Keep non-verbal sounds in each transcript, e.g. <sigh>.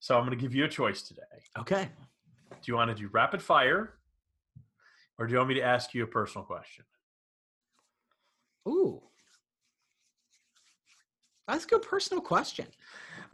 So I'm going to give you a choice today. Okay. Do you want to do rapid fire or do you want me to ask you a personal question? Ooh. That's a good personal question.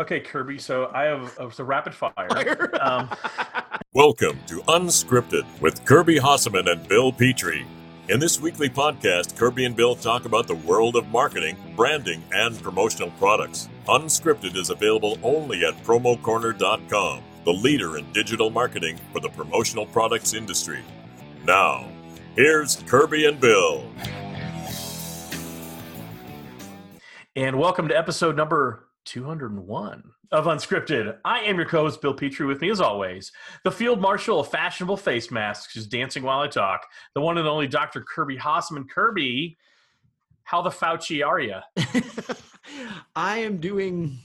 Okay, Kirby. So I have uh, so rapid fire. Um, <laughs> Welcome to Unscripted with Kirby Hasseman and Bill Petrie. In this weekly podcast, Kirby and Bill talk about the world of marketing, branding, and promotional products. Unscripted is available only at promocorner.com, the leader in digital marketing for the promotional products industry. Now, here's Kirby and Bill. and welcome to episode number 201 of Unscripted. I am your co-host Bill Petrie. With me, as always, the field marshal of fashionable face masks, who's dancing while I talk, the one and only Dr. Kirby Hasseman. Kirby, how the Fauci are you? <laughs> I am doing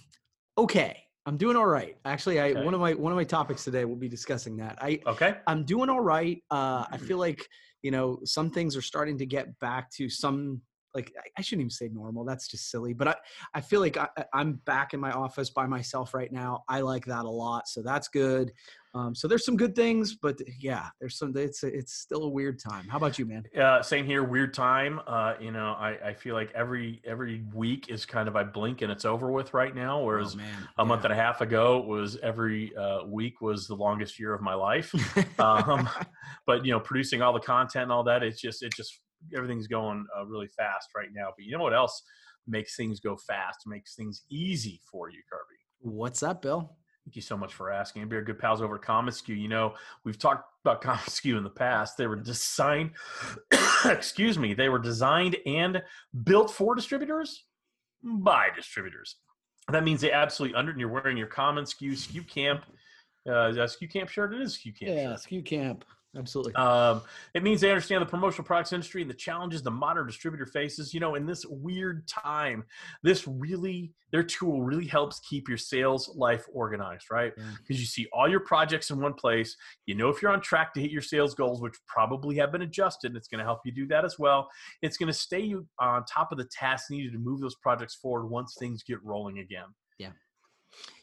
okay. I'm doing all right. Actually, I Okay. one of my one of my topics today we'll be discussing that. I Okay. I'm doing all right. Uh, I feel like you know some things are starting to get back to some like I- shouldn't even say normal. That's just silly. But I I feel like I, I'm back in my office by myself right now. I like that a lot, so that's good. Um, so there's some good things, but yeah, there's some. It's it's still a weird time. How about you, man? Uh, same here. Weird time. Uh, you know, I, I feel like every every week is kind of I blink and it's over with right now. Whereas oh, a month and a half ago it was every uh, week was the longest year of my life. <laughs> um, but you know, producing all the content and all that, it's just it just everything's going uh, really fast right now. But you know what else makes things go fast? Makes things easy for you, Kirby. What's up, Bill? Thank you so much for asking. And be our good pals over at Commonsku. You know, we've talked about <laughs> Commonsku in the past. They were designed, <coughs> excuse me, they were designed and built for distributors by distributors. That means they absolutely under, and you're wearing your Commonsku SKU Camp, uh, is that SKU Camp shirt. It is SKU Camp Yeah, shirt. SKU Camp. Absolutely. Um, it means they understand the promotional products industry and the challenges the modern distributor faces. You know, in this weird time, this really their tool really helps keep your sales life organized, right? Yeah. Because you see all your projects in one place. You know if you're on track to hit your sales goals, which probably have been adjusted. It's going to help you do that as well. It's going to stay you on top of the tasks needed to move those projects forward once things get rolling again. Yeah,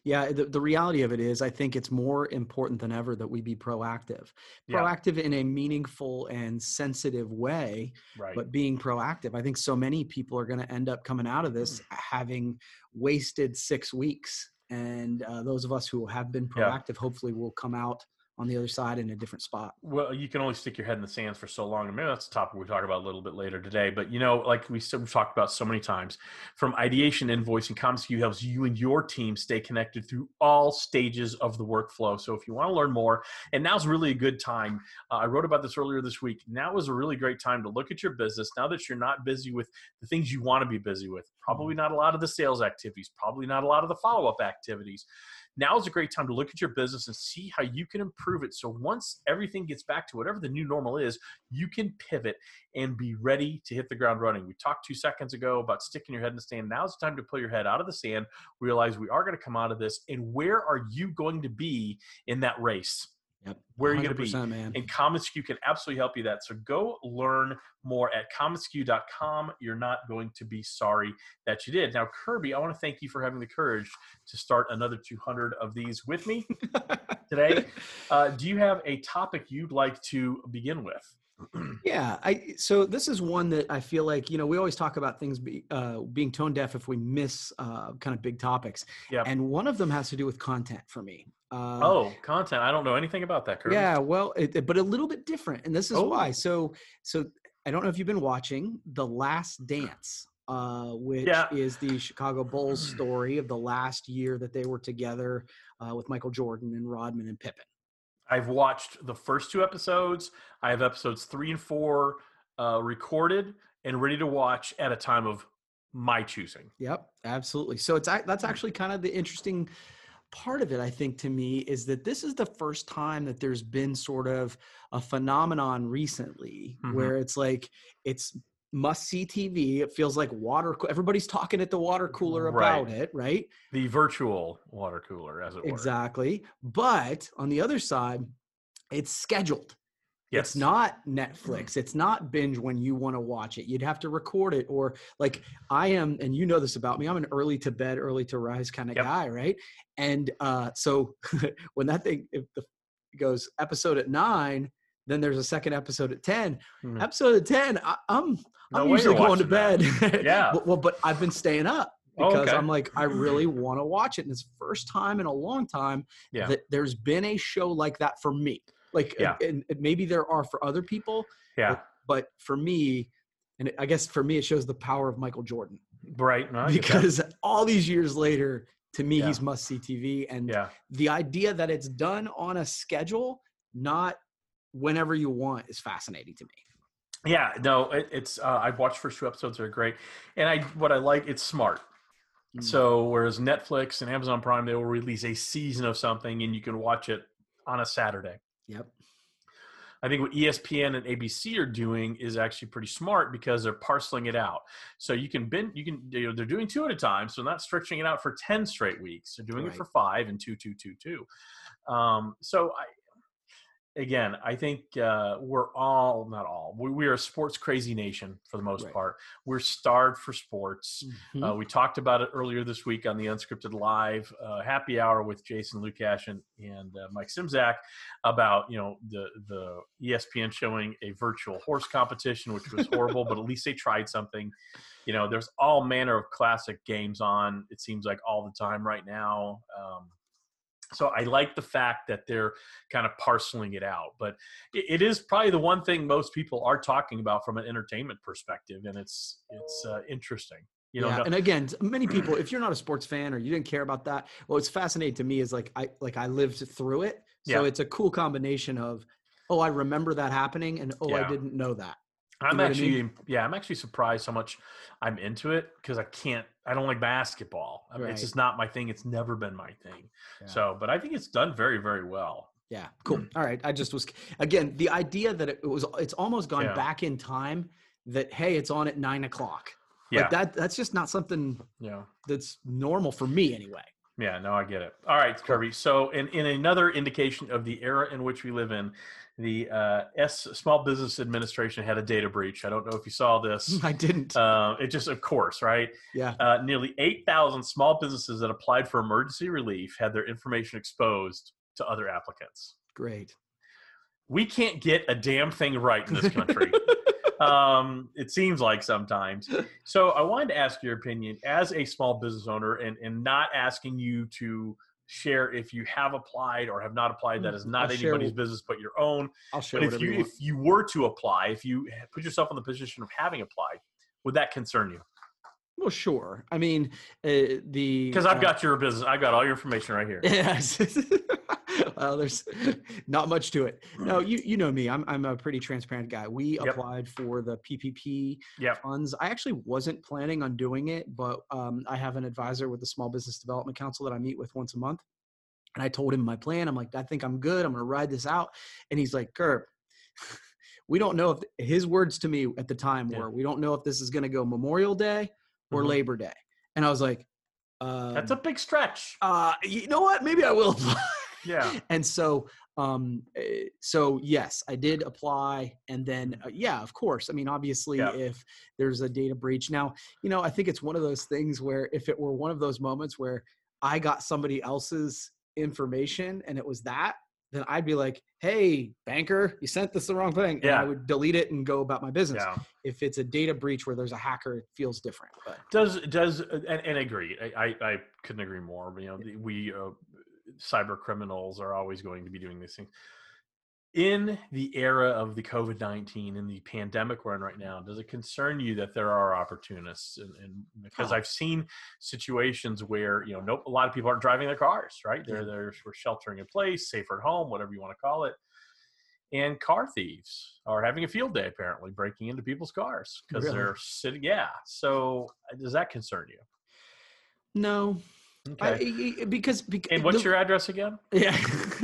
the, the reality of it is, I think it's more important than ever that we be proactive. Yeah. Proactive in a meaningful and sensitive way, Right. but being proactive. I think so many people are going to end up coming out of this having wasted six weeks. And uh, those of us who have been Yeah. proactive, hopefully, will come out on the other side in a different spot. Well, you can only stick your head in the sands for so long. And maybe that's a topic we talk about a little bit later today. But you know, like we said, we've talked about so many times, from ideation, invoicing, Commonsku helps you and your team stay connected through all stages of the workflow. So if you want to learn more, and now's really a good time. Uh, I wrote about this earlier this week. Now is a really great time to look at your business. Now that you're not busy with the things you want to be busy with, probably not a lot of the sales activities, probably not a lot of the follow up activities now is a great time to look at your business and see how you can improve it. So once everything gets back to whatever the new normal is, you can pivot and be ready to hit the ground running. We talked two seconds ago about sticking your head in the sand. Now's the time to pull your head out of the sand, realize we are going to come out of this, and where are you going to be in that race? Yep. Where are you going to be? 100%, man. And Commonsku can absolutely help you that. So go learn more at commonsku.com. You're not going to be sorry that you did. Now, Kirby, I want to thank you for having the courage to start another 200 of these with me <laughs> today. Uh, do you have a topic you'd like to begin with? Yeah, I so this is one that I feel like you know we always talk about things be, uh, being tone deaf if we miss uh, kind of big topics, Yep. and one of them has to do with content for me. Uh, oh, content. I don't know anything about that, Kirby. yeah, well, it, but a little bit different, and this is why. Oh. So, so I don't know if you've been watching The Last Dance, uh, which Yeah. is the Chicago Bulls <clears throat> story of the last year that they were together uh, with Michael Jordan and Rodman and Pippen. I've watched the first two episodes. I have episodes three and four uh, recorded and ready to watch at a time of my choosing. Yep, absolutely. So it's that's actually kind of the interesting part of it I think to me is that this is the first time that there's been sort of a phenomenon recently Mhm. where it's like it's must see TV. It feels like water coo- everybody's talking at the water cooler about Right. it, right? The virtual water cooler, as it were. Exactly. But on the other side, it's scheduled. Yes. It's not Netflix. It's not binge when you want to watch it. You'd have to record it or like I am, and you know this about me. I'm an early to bed, early to rise kind of Yep. guy, right? And uh, <laughs> so <laughs> when that thing if the goes episode at nine, then there's a second episode at ten. Mhm. Episode at ten, I, I'm No I'm way usually going to bed. <laughs> Yeah. But- well, but I've been staying up Oh, because okay. I'm like, I really <clears throat> want to watch it. And it's the first time in a long time Yeah. that there's been a show like that for me. Like, Yeah. and, and maybe there are for other people, Yeah. but for me, and I guess for me, it shows the power of Michael Jordan Right. No, because <laughs> all these years later, to me, Yeah. he's must see TV. And yeah. the idea that it's done on a schedule, not whenever you want, is fascinating to me. Yeah, no, it, it's uh, I've watched first two episodes; they're great, and I what I like it's smart. Mm. So whereas Netflix and Amazon Prime they will release a season of something and you can watch it on a Saturday. Yep. I think what ESPN and ABC are doing is actually pretty smart because they're parceling it out. So you can bin, you can you know they're doing two at a time, so not stretching it out for ten straight weeks. They're doing Right. it for five and two, two, two, two. Um, so I, again, I think uh, we're all not all. We, we are a sports crazy nation for the most Right. part. We're starved for sports. Mhm. Uh, we talked about it earlier this week on the Unscripted Live uh, Happy Hour with Jason Lucash and, and uh, Mike Simzak about you know the the ESPN showing a virtual horse competition, which was horrible, but at least they tried something. You know, there's all manner of classic games on. It seems like all the time right now. Um, so I like the fact that they're kind of parceling it out, but it, is probably the one thing most people are talking about from an entertainment perspective, and it's it's uh, interesting. You know, yeah, no- and again, many people, if you're not a sports fan or you didn't care about that, well, what's fascinating to me is like I like I lived through it, so Yeah. it's a cool combination of oh I remember that happening and oh I didn't know that. I'm know what I actually, yeah, I'm actually surprised how much I'm into it because I can't, I don't like basketball. I mean, Right. It's just not my thing. It's never been my thing. Yeah. So, but I think it's done very, very well. Yeah, cool. Mm. All right, I just was again the idea that it was it's almost gone Yeah. back in time that hey it's on at nine o'clock. Yeah. Like that that's just not something yeah. that's normal for me anyway. Yeah, no, I get it. All right, Kirby. So, in, in another indication of the era in which we live in, the uh, S Small Business Administration had a data breach. I don't know if you saw this. <laughs> I didn't. Uh, it just, of course, right? yeah. Uh, nearly 8,000 small businesses that applied for emergency relief had their information exposed to other applicants. Great. We can't get a damn thing right in this country. <laughs> um, it seems like sometimes. <laughs> So I wanted to ask your opinion as a small business owner and, and not asking you to share if you have applied or have not applied. That is not I'll anybody's wh- business but your own. I'll share But if you you if you were to apply, if you put yourself in the position of having applied, would that concern you? Well, sure. I mean, uh, the Because I've uh, got your business. I've got all your information right here. <laughs> Yes. <laughs> <laughs> well, there's <laughs> not much to it. No, you you know me. I'm I'm a pretty transparent guy. We Yep. applied for the PPP Yep. funds. I actually wasn't planning on doing it, but um, I have an advisor with the Small Business Development Council that I meet with once a month. And I told him my plan. I'm like, I think I'm good. I'm going to ride this out. And he's like, Kurt, <laughs> we don't know if his words to me at the time Yeah. were, we don't know if this is going to go Memorial Day or Mhm. Labor Day. And I was like, um, That's a big stretch. uh, you know what? Maybe I will apply. Yeah. and so, um, eh, so yes, I did apply, and then uh, yeah, of course. I mean, obviously, Yeah. if there's a data breach, now you know, I think it's one of those things where if it were one of those moments where I got somebody else's information and it was that, then I'd be like, "Hey, banker, you sent this the wrong thing," and Yeah. I would delete it and go about my business. Yeah. If it's a data breach where there's a hacker, it feels different. But Does does and, and agree. I, I I couldn't agree more. You know, we uh, cyber criminals are always going to be doing these things. In the era of the COVID nineteen and the pandemic we're in right now, does it concern you that there are opportunists? And, and because Oh. I've seen situations where you know, nope, a lot of people aren't driving their cars, right? They're they're we're sheltering in place, safer at home, whatever you want to call it. And car thieves are having a field day, apparently, breaking into people's cars because Really? they're sitting. Yeah. So, uh, does that concern you? no, Okay. I- because, because and what's your address again? Yeah.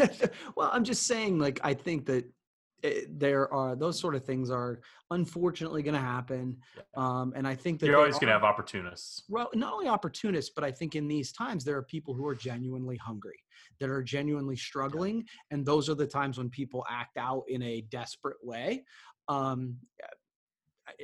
<laughs> well, I'm just saying, like, I think that eh, there are those sort of things are unfortunately going to happen. Yeah. Um, and I think that You're always going to have opportunists. well, not only opportunists, but I think in these times there are people who are genuinely hungry, that are genuinely struggling, and those are the times when people act out in a desperate way. Um,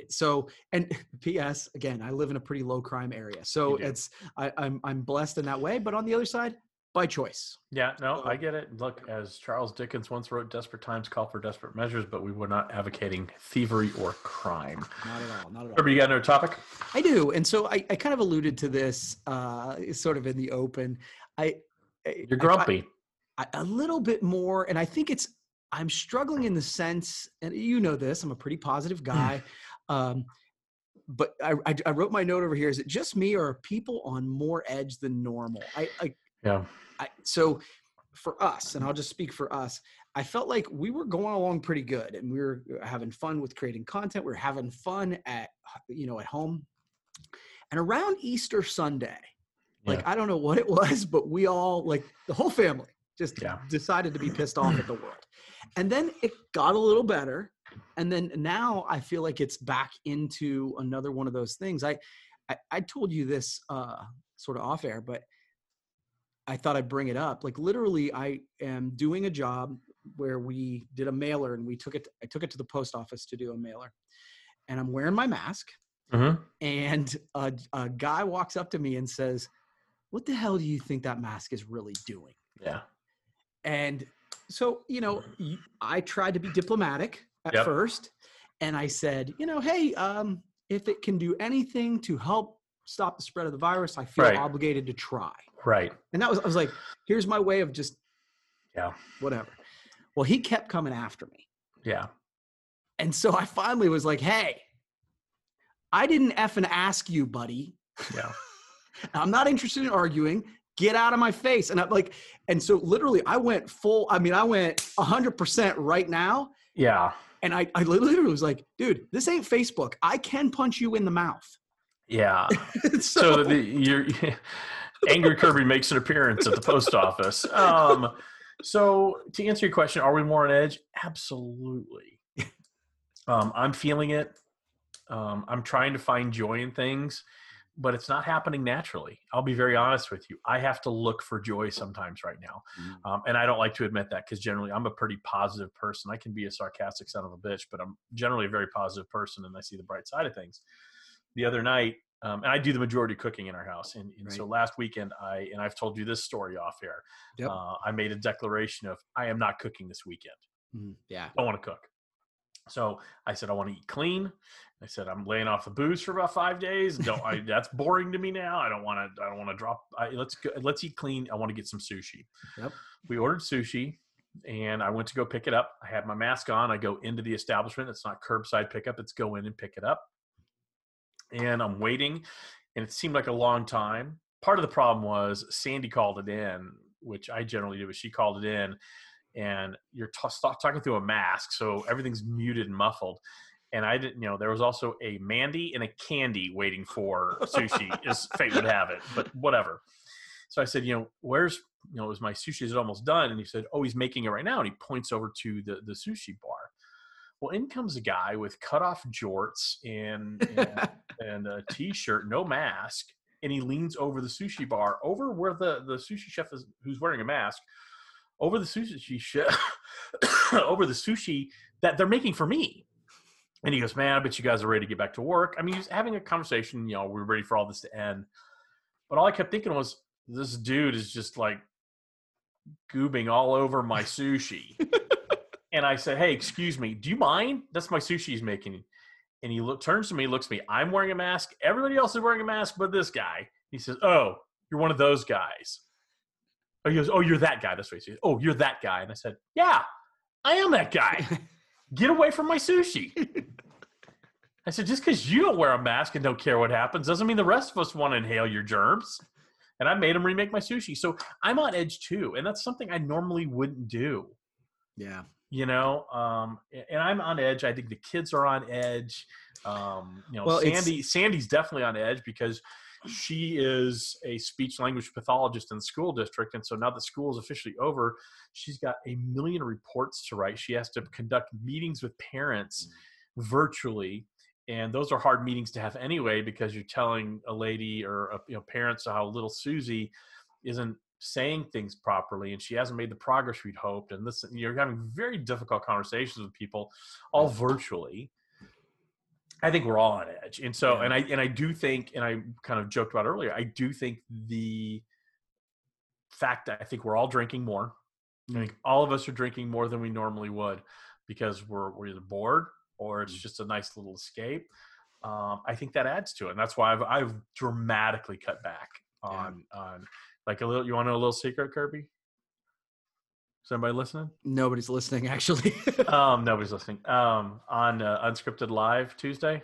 so, and <laughs> P.S. Again, I live in a pretty low crime area, so it's I, I'm I'm blessed in that way. But on the other side, by choice. Yeah, no, I get it. Look, as Charles Dickens once wrote, desperate times call for desperate measures, but we were not advocating thievery or crime. Not at all. Not at all. Remember, you got another topic? I do, and so I, I kind of alluded to this uh, sort of in the open. I I- You're grumpy. I, a little bit more, and I think it's I'm struggling in the sense, and you know this, I'm a pretty positive guy. Um, but I, I, I wrote my note over here. Is it just me, or are people on more edge than normal? I, I, yeah. I so for us, and I'll just speak for us. I felt like we were going along pretty good, and we were having fun with creating content. We are having fun at you know at home, and around Easter Sunday, like Yeah. I don't know what it <laughs> was, but we all like the whole family just Yeah. decided to be pissed off at the world. <clears throat> And then it got a little better. And then now I feel like it's back into another one of those things. I I, I told you this uh sort of off air, but I thought I'd bring it up. Like literally I am doing a job where we did a mailer and we took it I took it to the post office to do a mailer. And I'm wearing my mask hmm and a, a guy walks up to me and says, "What the hell do you think that mask is really doing?" Yeah. And so, you know, i tried to be diplomatic at Yep. first, and I said, you know, hey, um, if it can do anything to help stop the spread of the virus, I feel Right. obligated to try. Right. And that was, I was like, here's my way of just, Yeah. whatever. Well, he kept coming after me. Yeah. And so I finally was like, hey, I didn't effing ask you, buddy. Yeah. <laughs> I'm not interested in arguing. Get out of my face. And I'm like, and so literally I went full, I mean, I went 100% right now. Yeah. And I, I literally was like, dude, this ain't Facebook. I can punch you in the mouth. Yeah. <laughs> so, so the, your <laughs> angry Kirby makes an appearance at the post office. Um, so to answer your question, are we more on edge? Absolutely. <laughs> Um, I'm feeling it. Um, I'm trying to find joy in things, but it's not happening naturally. I'll be very honest with you. I have to look for joy sometimes right now. Mm. Um, and I don't like to admit that because generally I'm a pretty positive person. I can be a sarcastic son of a bitch, but I'm generally a very positive person and I see the bright side of things. The other night, um, and I do the majority of cooking in our house. And, and so last weekend, I and I've told you this story off air. Yep. Uh, I made a declaration of I am not cooking this weekend. Mm, yeah. I want to cook. So I said I want to eat clean. I said I'm laying off the booze for about five days. Don't I? <laughs> That's boring to me now. I don't want to. I don't want to drop. I, let's go, let's eat clean. I want to get some sushi. Yep. We ordered sushi, and I went to go pick it up. I had my mask on. I go into the establishment. It's not curbside pickup. It's go in and pick it up. And I'm waiting, and it seemed like a long time. Part of the problem was Sandy called it in, which I generally do. But she called it in, and you're t- talking through a mask, so everything's muted and muffled. And I didn't, you know, there was also a Mandy and a Candy waiting for sushi, <laughs> as fate would have it, but whatever. So I said, you know, where's, you know, is my sushi is it almost done? And he said, oh, he's making it right now. And he points over to the the sushi bar. Well, in comes a guy with cut off jorts and and, <laughs> and a t-shirt, no mask, and he leans over the sushi bar, over where the the sushi chef is, who's wearing a mask, over the sushi chef, <coughs> over the sushi that they're making for me. And he goes, "Man, I bet you guys are ready to get back to work." I mean, he's having a conversation. You know, we're ready for all this to end. But all I kept thinking was, this dude is just like goobing all over my sushi. <laughs> and I said, "Hey, excuse me, do you mind? That's my sushi he's making." And he look, turns to me, looks at me. I'm wearing a mask. Everybody else is wearing a mask, but this guy. He says, "Oh, you're one of those guys." Oh, he goes, "Oh, you're that guy." That's what he says. "Oh, you're that guy." And I said, "Yeah, I am that guy. <laughs> Get away from my sushi." I said, "Just because you don't wear a mask and don't care what happens doesn't mean the rest of us want to inhale your germs." And I made him remake my sushi. So I'm on edge too, and that's something I normally wouldn't do yeah. you know um and i'm on edge i think the kids are on edge um you know Well, sandy sandy's definitely on edge because she is a speech language pathologist in the school district. And so now the school is officially over, she's got a million reports to write. She has to conduct meetings with parents mm. virtually. And those are hard meetings to have anyway because you're telling a lady or a, you know parents how little Susie isn't saying things properly and she hasn't made the progress we'd hoped and this you're having very difficult conversations with people all virtually i think we're all on edge and so Yeah. and i and i do think and i kind of joked about earlier i do think the fact that i think we're all drinking more i think all of us are drinking more than we normally would because we're we're either bored or it's Mm. just a nice little escape um, i think that adds to it and that's why i've i've dramatically cut back Yeah. on on like a little, you want to know a little secret, Kirby? Is anybody listening? Nobody's listening, actually. <laughs> Um, nobody's listening. Um, on uh, Unscripted Live Tuesday,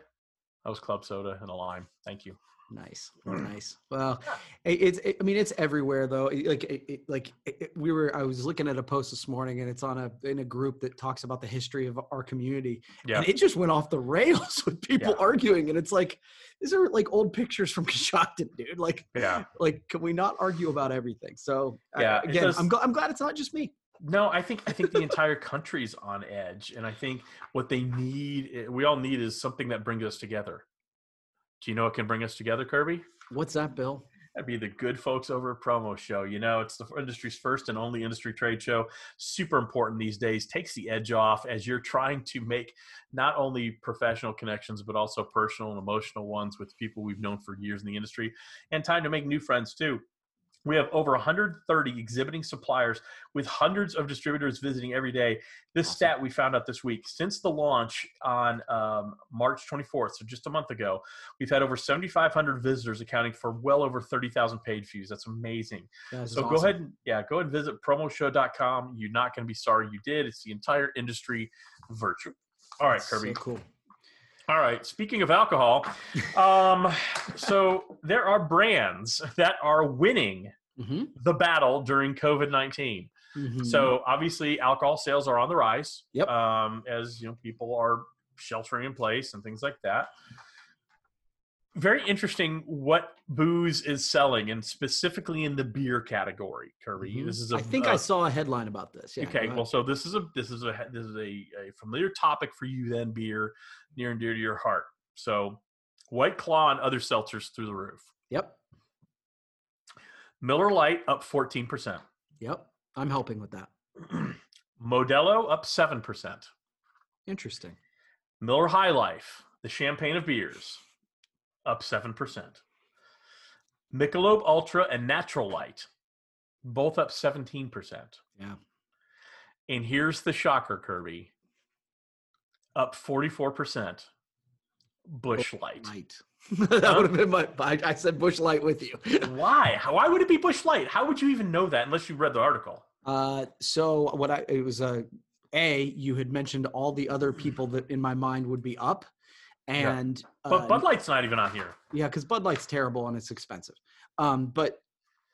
that was Club Soda and a lime. Thank you. Nice, <clears throat> nice. Well, it- it's. It, I mean, it's everywhere though. Like, it, like it, we were. I was looking at a post this morning, and it's on a in a group that talks about the history of our community, Yeah. and it just went off the rails <laughs> with people Yeah. arguing, and it's like, these are like old pictures from <laughs> Coshocton, dude. Like, Yeah. like, can we not argue about everything? So, Yeah, it again, I'm, gl- I'm glad it's not just me. No, I think I think the entire country's on edge, and I think what they need, eh, we all need, is something that brings us together. Do you know what can bring us together, Kirby? What's that, Bill? That'd be the good folks over at Promo Show. You know, it's the industry's first and only industry trade show. Super important these days. Takes the edge off as you're trying to make not only professional connections, but also personal and emotional ones with people we've known for years in the industry, and time to make new friends too. We have over 130 exhibiting suppliers with hundreds of distributors visiting every day. This Awesome. stat we found out this week since the launch on um, March 24th, so just a month ago, we've had over 7,500 visitors, accounting for well over 30,000 page views. That's amazing. That's So go ahead and yeah, go and visit promoshow.com. You're not going to be sorry you did. It's the entire industry virtual. All right, So Kirby. cool. All right. Speaking of alcohol, <laughs> um, so there are brands that are winning Mm-hmm. the battle during COVID 19. So obviously, alcohol sales are on the rise. Yep. Um, as you know, people are sheltering in place and things like that. Very interesting what booze is selling, and specifically in the beer category. Kirby, Mhm. this is a I think uh, I saw a headline about this. Yeah. okay, well, so this is a this is a this is a, a familiar topic for you then, beer, near and dear to your heart. So, White Claw and other seltzers through the roof. Yep. Miller Lite up fourteen percent. Yep. I'm helping with that. <clears throat> Modelo up seven percent. Interesting. Miller High Life, the champagne of beers, up seven percent. Michelob Ultra and Natural Light, both up seventeen percent. Yeah. And here's the shocker, Kirby. Up 44%. Busch Light. Light. <laughs> that Huh? would have been my. I, I said Busch Light with you. <laughs> Why? Why would it be Busch Light? How would you even know that unless you read the article? Uh, so what I it was a a you had mentioned all the other people that in my mind would be up, Yeah. and But uh, Bud Light's not even on here. yeah, because Bud Light's terrible and it's expensive. Um, but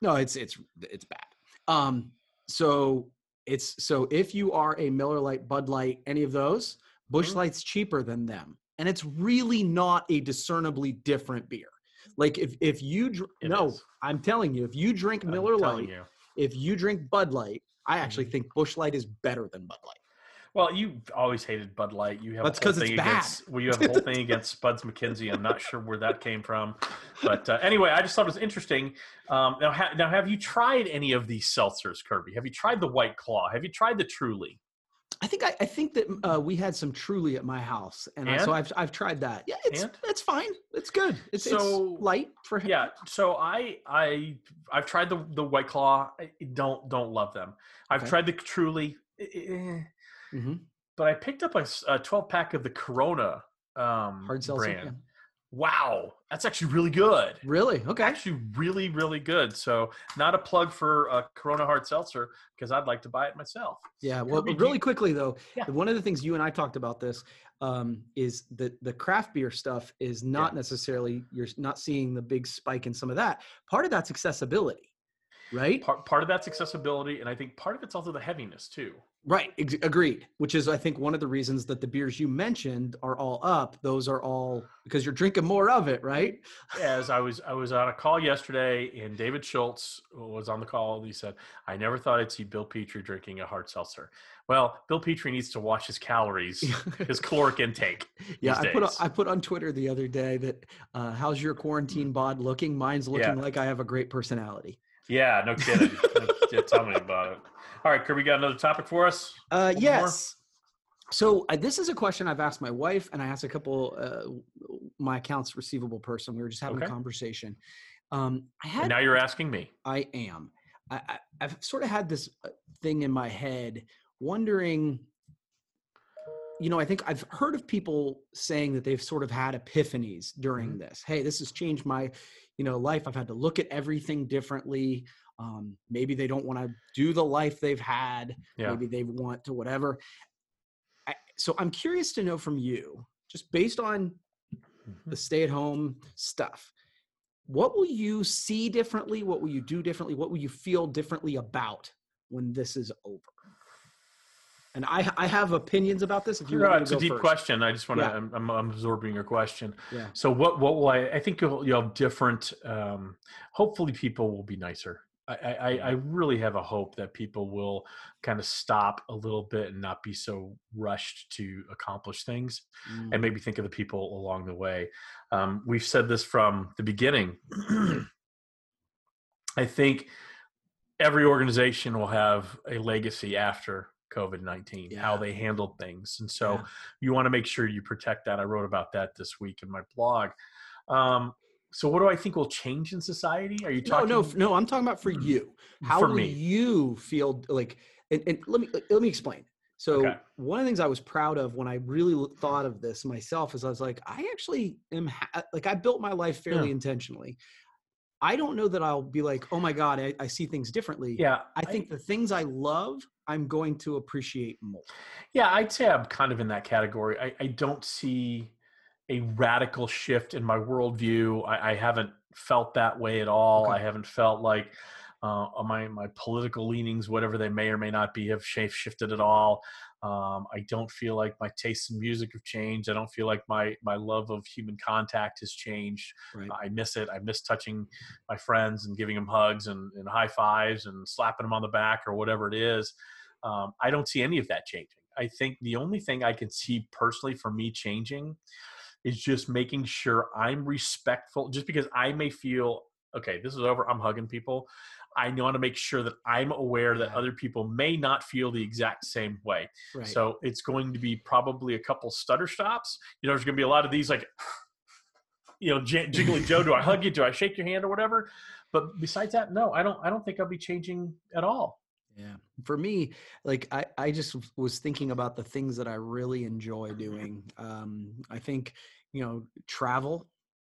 no, it's it's it's bad. Um, so it's so if you are a Miller Lite, Bud Light, any of those, Busch Mhm. Light's cheaper than them, and it's really not a discernibly different beer. Like if if you dr- no, is. I'm telling you, if you drink Miller Lite, you. if you drink Bud Light, I actually Mhm. think Busch Light is better than Bud Light. Well, you always hated Bud Light. You have That's a it's thing bad. against. Well, you have a whole thing against Spuds MacKenzie. I'm not sure where that came from, but uh, anyway, I just thought it was interesting. Um, now, ha- now, have you tried any of these seltzers, Kirby? Have you tried the White Claw? Have you tried the Truly? I think I, I think that uh, we had some Truly at my house, and, I, so I've I've tried that. Yeah, it's And? it's fine. It's good. It's, So, it's light for him. Yeah. So I I I've tried the the White Claw. I don't don't love them. I've Okay. tried the Truly, eh, eh, hmm but I picked up a 12 pack of the Corona um, Hard seltzer. brand. yeah. Wow, that's actually really good. Really? Okay. actually really really good so not a plug for a corona hard seltzer because i'd like to buy it myself Yeah. <laughs> Well, Kirby, really you- quickly though, Yeah. one of the things you and I talked about this um, is that the craft beer stuff is not necessarily you're not seeing the big spike in some of that. Part of that's accessibility. right? Part, part of that's accessibility, and I think part of it's also the heaviness too. Right, ex- agreed. Which is, I think, one of the reasons that the beers you mentioned are all up. Those are all because you're drinking more of it, right? As I was, I was on a call yesterday, and David Schultz was on the call. And he said, "I never thought I'd see Bill Petrie drinking a hard seltzer." Well, Bill Petrie needs to watch his calories, his <laughs> caloric intake. yeah, I put days. I put on Twitter the other day that uh, how's your quarantine bod looking? Mine's looking Yeah. like I have a great personality. Yeah, no kidding. No Tell me about it. All right, Kirby, we got another topic for us? Uh, more? yes. So uh, this is a question I've asked my wife, and I asked a couple uh, my accounts receivable person. We were just having a conversation. Um, I And had now you're asking me. I am. I, I, I've sort of had this uh, thing in my head, wondering. You know, I think I've heard of people saying that they've sort of had epiphanies during Mhm. this. Hey, this has changed my, you know, life. I've had to look at everything differently. Um, maybe they don't want to do the life they've had. Yeah. Maybe they want to whatever. I, so I'm curious to know from you, just based on Mhm. the stay at home stuff. What will you see differently? What will you do differently? What will you feel differently about when this is over? And I, I have opinions about this. If you No, want it's a deep first. question. I just want to. Yeah. I'm, I'm, I'm absorbing your question. Yeah. So what? What will I? I think you'll, you'll have different. Um, hopefully, people will be nicer. I, I, really have a hope that people will kind of stop a little bit and not be so rushed to accomplish things, Mm, and maybe think of the people along the way. Um, we've said this from the beginning. <clears throat> I think every organization will have a legacy after COVID 19, how they handled things. And so Yeah. you want to make sure you protect that. I wrote about that this week in my blog. Um, so, what do I think will change in society? Are you talking? no, f- no. I'm talking about for hmm, you. How For will me. you feel like? And, and let me let me explain. So Okay. one of the things I was proud of when I really thought of this myself is I was like, I actually am ha- uh, like I built my life fairly Yeah. intentionally. I don't know that I'll be like, oh my god, I, I see things differently. Yeah, I think the things I love, I'm going to appreciate more. Yeah, I'd say I'm kind of in that category. I, I don't see a radical shift in my worldview. I, I haven't felt that way at all. Okay. I haven't felt like uh, my my political leanings, whatever they may or may not be, have shape shifted at all. Um, I don't feel like my tastes in music have changed. I don't feel like my my love of human contact has changed. Right. I miss it. I miss touching my friends and giving them hugs and, and high fives and slapping them on the back or whatever it is. Um, I don't see any of that changing. I think the only thing I can see personally for me changing is just making sure I'm respectful. Just because I may feel, okay, this is over, I'm hugging people. I want to make sure that I'm aware that other people may not feel the exact same way. Right. So it's going to be probably a couple stutter stops. You know, there's going to be a lot of these like, <laughs> you know, j- jiggly Joe. Do I hug you? Do I shake your hand or whatever? But besides that, no, I don't. I don't think I'll be changing at all. Yeah. For me, like I, I just was thinking about the things that I really enjoy doing. Um, I think, you know, travel.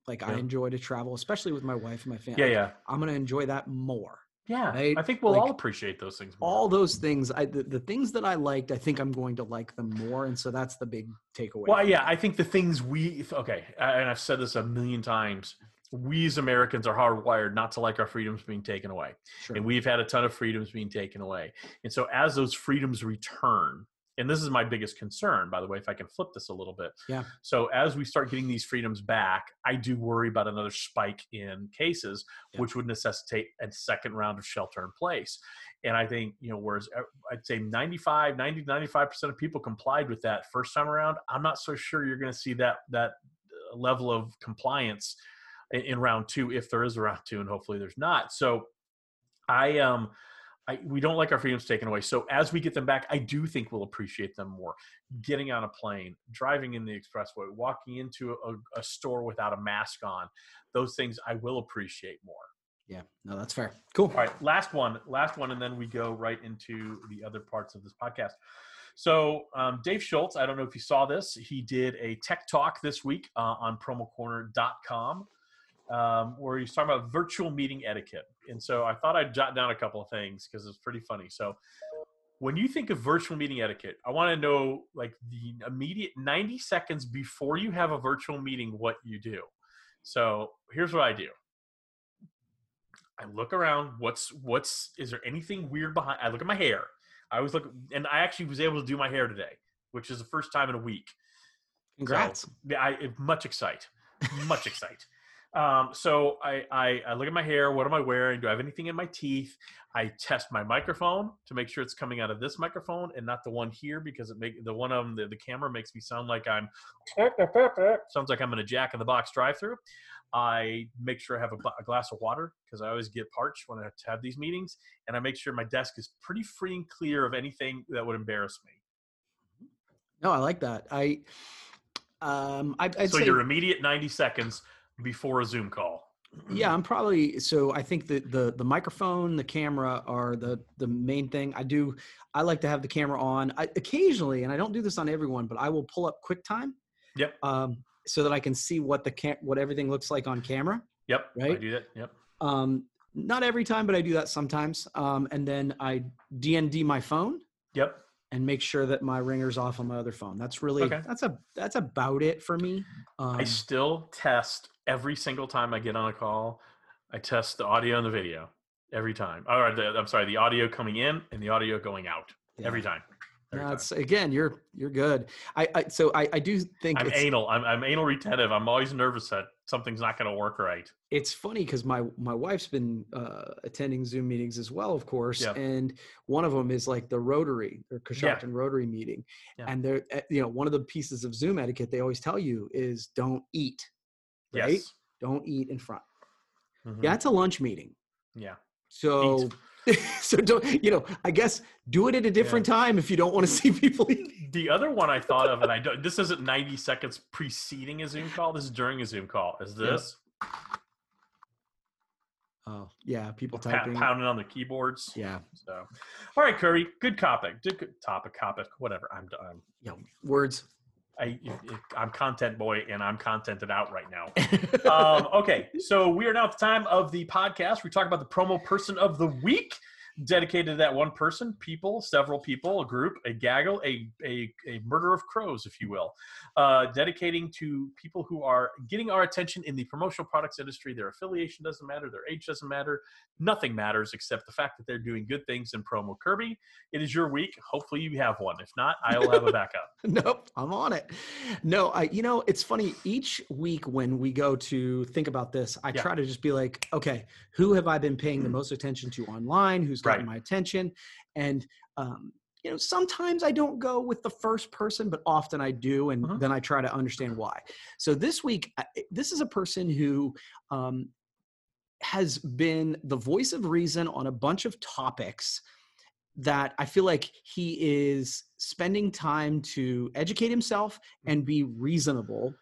Like I enjoy to travel, especially with my wife and my family. Yeah, yeah, I'm gonna enjoy that more. yeah. Right? I think we'll all appreciate those things. More. All those things, I the, the things that I liked, I think I'm going to like them more, and so that's the big takeaway. Well, for me. yeah, I think the things we okay, and I've said this a million times. We as Americans are hardwired not to like our freedoms being taken away. Sure. and we've had a ton of freedoms being taken away. And so, as those freedoms return, and this is my biggest concern, by the way, if I can flip this a little bit. Yeah. So, as we start getting these freedoms back, I do worry about another spike in cases, Yeah. which would necessitate a second round of shelter in place. And I think, you know, whereas uh, I'd say 95, 90, 95% of people complied with that first time around, I'm not so sure you're going to see that, that level of compliance in, round two, if there is a round two, and hopefully there's not. So, I um I, we don't like our freedoms taken away. So as we get them back, I do think we'll appreciate them more. Getting on a plane, driving in the expressway, walking into a, a store without a mask on, those things I will appreciate more. yeah, no, that's fair. Cool. All right, last one, last one, and then we go right into the other parts of this podcast. So um, Dave Schultz, I don't know if you saw this, he did a tech talk this week uh, on promocorner.com um, where he's talking about virtual meeting etiquette. And so I thought I'd jot down a couple of things because it's pretty funny. So when you think of virtual meeting etiquette, I want to know like the immediate 90 seconds before you have a virtual meeting, what you do. So here's what I do. I look around. What's what's is there anything weird behind? I look at my hair. I always look, and I actually was able to do my hair today, which is the first time in a week. Congrats. So, yeah, I much excite, much excite. Um, so I, I, I look at my hair. What am I wearing? Do I have anything in my teeth? I test my microphone to make sure it's coming out of this microphone and not the one here because it make the one on the, the camera makes me sound like I'm <laughs> sounds like I'm in a Jack in the Box drive-through. I make sure I have a, a glass of water because I always get parched when I have to have these meetings, and I make sure my desk is pretty free and clear of anything that would embarrass me. No, I like that. I um, I, I'd so say, your immediate 90 seconds before a Zoom call. yeah, I'm probably so. I think that the the microphone, the camera are the the main thing. I do. I like to have the camera on. I, occasionally, and I don't do this on everyone, but I will pull up QuickTime. Yep. Um, so that I can see what the cam- what everything looks like on camera. Yep. Right. I do that. Yep. Um, not every time, but I do that sometimes. Um, and then I DND my phone Yep. And make sure that my ringer's off on my other phone. That's really Okay. that's a that's about it for me. Um, I still test every single time I get on a call. I test the audio and the video every time. Or the, I'm sorry, the audio coming in and the audio going out every time. No, it's again, you're you're good. I, I so I, I do think I'm anal. I'm, I'm anal retentive. I'm always nervous that something's not going to work right. it's funny because my my wife's been uh, attending Zoom meetings as well, of course, Yeah. and one of them is like the Rotary or Coshocton Rotary meeting, Yeah. and they're eh, you know one of the pieces of Zoom etiquette they always tell you is don't eat, right? Yes. Don't eat in front. Mhm. Yeah, it's a lunch meeting, Yeah. so <laughs> so don't you know? I guess do it at a different time if you don't want to see people. The other one I thought of, and I don't, this isn't 90 seconds preceding a Zoom call. This is during a Zoom call. Is Yeah. this Oh yeah, people typing. pounding on the keyboards? Yeah, So, all right, Curry. good topic. Good topic, topic, whatever. I'm done. yeah. Words. I, I'm content boy, and I'm contented out right now. <laughs> um, okay, so we are now at the time of the podcast. We talk about the promo person of the week, dedicated to that one person, people, several people, a group, a gaggle, a a, a murder of crows, if you will, uh, dedicating to people who are getting our attention in the promotional products industry. Their affiliation doesn't matter, their age doesn't matter, nothing matters except the fact that they're doing good things in promo. Kirby, it is your week. Hopefully, you have one. If not, I will have a backup. <laughs> nope, I'm on it. No, I you know, it's funny each week when we go to think about this, I Yeah. try to just be like, okay, who have I been paying the <clears throat> most attention to online? Who's gotten Right. my attention? And um you know, sometimes I don't go with the first person, but often I do, and Mhm. then I try to understand why. So this week, this is a person who um, has been the voice of reason on a bunch of topics that I feel like he is spending time to educate himself and be reasonable.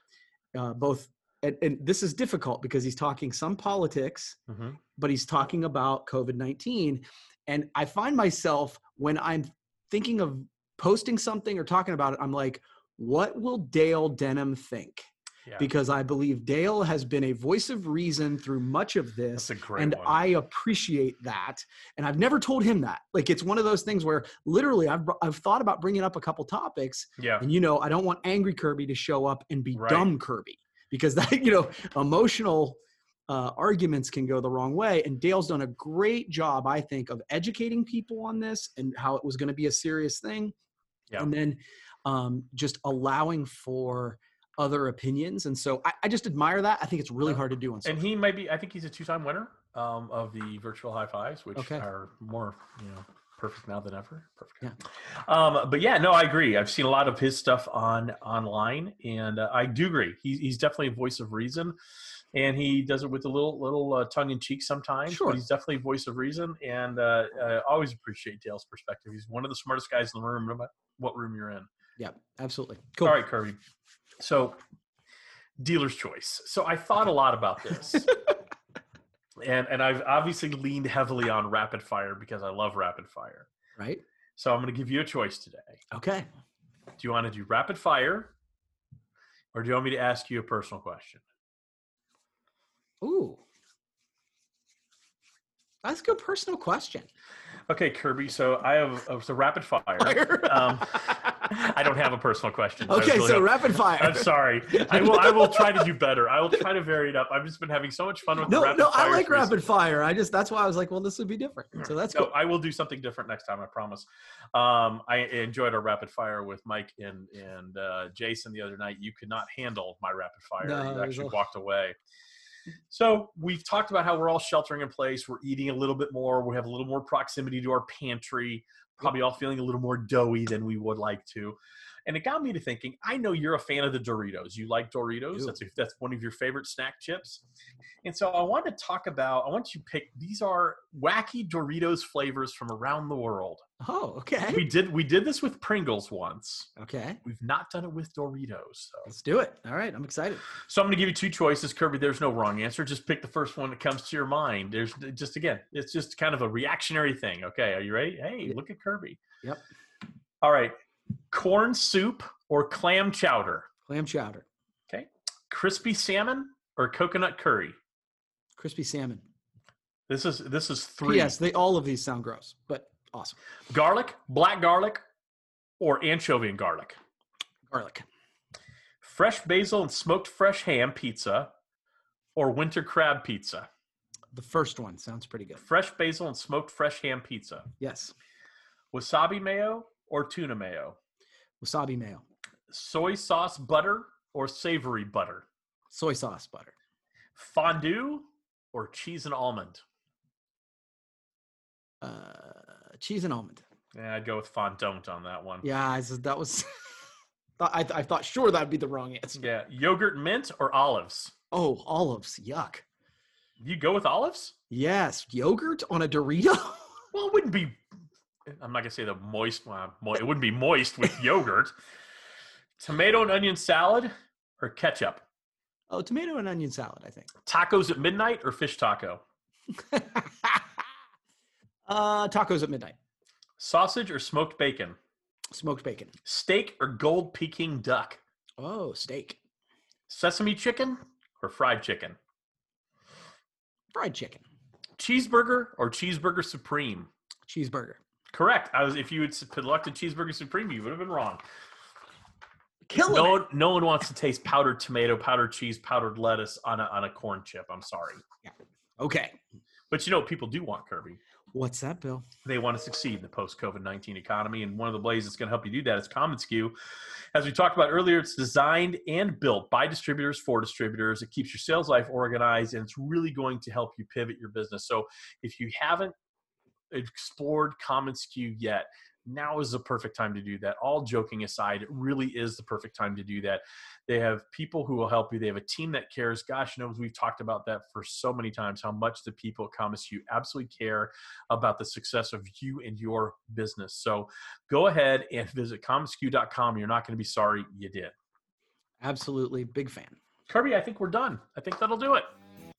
Uh, both, and, and this is difficult because he's talking some politics, Mhm. but he's talking about COVID 19. And I find myself when I'm thinking of posting something or talking about it, I'm like, what will Dale Denham think? Yeah, Because I believe Dale has been a voice of reason through much of this that's a great and one. I appreciate that. And I've never told him that. Like it's one of those things where literally I've I've thought about bringing up a couple topics, yeah. and you know I don't want angry Kirby to show up and be Right. dumb Kirby because that <laughs> you know emotional uh, arguments can go the wrong way. And Dale's done a great job, I think, of educating people on this and how it was going to be a serious thing, Yeah. and then um, just allowing for other opinions. And so I, I just admire that. I think it's really hard to do on and he might be. I think he's a two-time winner um, of the virtual high fives, which Okay. are more, you know, perfect now than ever. Perfect. Um, but yeah, no, I agree. I've seen a lot of his stuff on online, and uh, I do agree. He's he's definitely a voice of reason, and he does it with a little little uh, tongue in cheek sometimes. Sure. But he's definitely a voice of reason, and uh, I always appreciate Dale's perspective. He's one of the smartest guys in the room, no matter what room you're in. Yeah, absolutely. Cool. All right, Kirby. So, dealer's choice. So I thought a lot about this, <laughs> and and I've obviously leaned heavily on rapid fire because I love rapid fire. Right. So I'm going to give you a choice today. Okay. Do you want to do rapid fire, or do you want me to ask you a personal question? Ooh. That's a good personal question. Okay, Kirby. So I have uh, so rapid fire. <laughs> Um, I don't have a personal question. Okay, really so don't. rapid fire. I'm sorry. I will. I will try to do better. I will try to vary it up. I've just been having so much fun with the No, rapid no, I like recently. rapid fire. I just that's why I was like, well, this would be different. So that's No, cool. I will do something different next time. I promise. Um, I enjoyed our rapid fire with Mike and and uh, Jason the other night. You could not handle my rapid fire. No, you actually walked away. So we've talked about how we're all sheltering in place. We're eating a little bit more. We have a little more proximity to our pantry. Probably all feeling a little more doughy than we would like to. And it got me to thinking. I know you're a fan of the Doritos. You like Doritos. Do. That's that's one of your favorite snack chips. And so I wanted to talk about. I want you to pick. These are wacky Doritos flavors from around the world. Oh, okay. We did we did this with Pringles once. Okay. We've not done it with Doritos. So, Let's do it. All right. I'm excited. so I'm going to give you two choices, Kirby. There's no wrong answer. Just pick the first one that comes to your mind. There's just again, it's just kind of a reactionary thing. Okay, are you ready? Hey, look at Kirby. Yep. All right, corn soup or clam chowder. Clam chowder, Okay, crispy salmon or coconut curry. crispy salmon. This is this is three. Yes, they all of these sound gross, but awesome. Garlic, black garlic, or anchovy and garlic. Garlic. Fresh basil and smoked fresh ham pizza, or winter crab pizza. The first one sounds pretty good. Fresh basil and smoked fresh ham pizza. Yes. Wasabi mayo or tuna mayo. Wasabi mayo, Soy sauce butter or savory butter. soy sauce butter, Fondue or cheese and almond. uh, cheese and almond. Yeah, I'd go with fondant on that one. Yeah, I said that was. <laughs> I, I thought sure that'd be the wrong answer. Yeah, yogurt mint or olives. Oh, olives. Yuck. You go with olives? Yes, yogurt on a Dorito. <laughs> Well, it wouldn't be. I'm not gonna say the moist. Well, it wouldn't be <laughs> moist with yogurt. Tomato and onion salad or ketchup. oh, tomato and onion salad. I think. Tacos at midnight or fish taco. <laughs> uh, tacos at midnight. Sausage or smoked bacon. Smoked bacon. Steak or gold Peking duck. Oh, steak. Sesame chicken or fried chicken. Fried chicken. Cheeseburger or cheeseburger supreme. Cheeseburger. Correct. I was. If you had selected cheeseburger supreme, you would have been wrong. Killing No, it. one- no one wants to taste powdered tomato, powdered cheese, powdered lettuce on a on a corn chip. I'm sorry, Yeah. Okay. but you know people do want, Kirby. What's that, Bill? They want to succeed in the post COVID 19 economy. And one of the ways that's going to help you do that is Commonsku. As we talked about earlier, it's designed and built by distributors for distributors. It keeps your sales life organized and it's really going to help you pivot your business. So if you haven't explored Commonsku yet, now is the perfect time to do that. All joking aside, it really is the perfect time to do that. They have people who will help you. They have a team that cares. Gosh knows we've talked about that for so many times. How much the people at Commonsku absolutely care about the success of you and your business. So go ahead and visit commonsku.com. You're not going to be sorry you did. Absolutely. Big fan. Kirby, I think we're done. I think that'll do it.